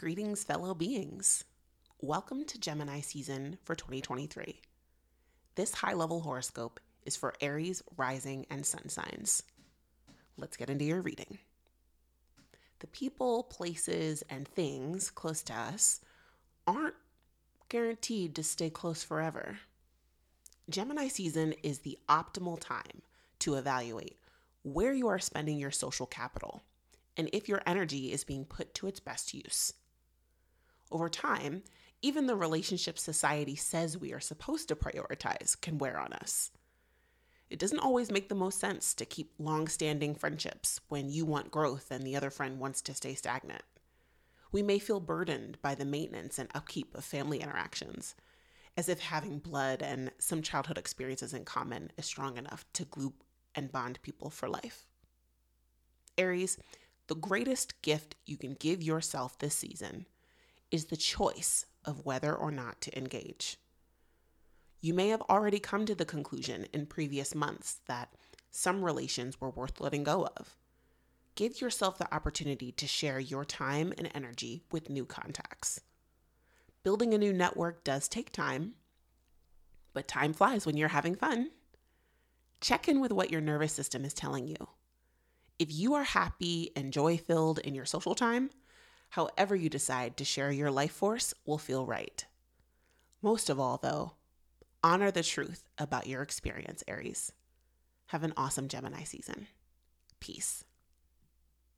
Greetings, fellow beings. Welcome to Gemini season for 2023. This high level horoscope is for Aries, rising, and sun signs. Let's get into your reading. The people, places, and things close to us aren't guaranteed to stay close forever. Gemini season is the optimal time to evaluate where you are spending your social capital and if your energy is being put to its best use. Over time, even the relationship society says we are supposed to prioritize can wear on us. It doesn't always make the most sense to keep long standing friendships when you want growth and the other friend wants to stay stagnant. We may feel burdened by the maintenance and upkeep of family interactions, as if having blood and some childhood experiences in common is strong enough to glue and bond people for life. Aries, the greatest gift you can give yourself this season is the choice of whether or not to engage. You may have already come to the conclusion in previous months that some relations were worth letting go of. Give yourself the opportunity to share your time and energy with new contacts. Building a new network does take time, but time flies when you're having fun. Check in with what your nervous system is telling you. If you are happy and joy filled in your social time, however you decide to share your life force will feel right. Most of all, though, honor the truth about your experience, Aries. Have an awesome Gemini season. Peace.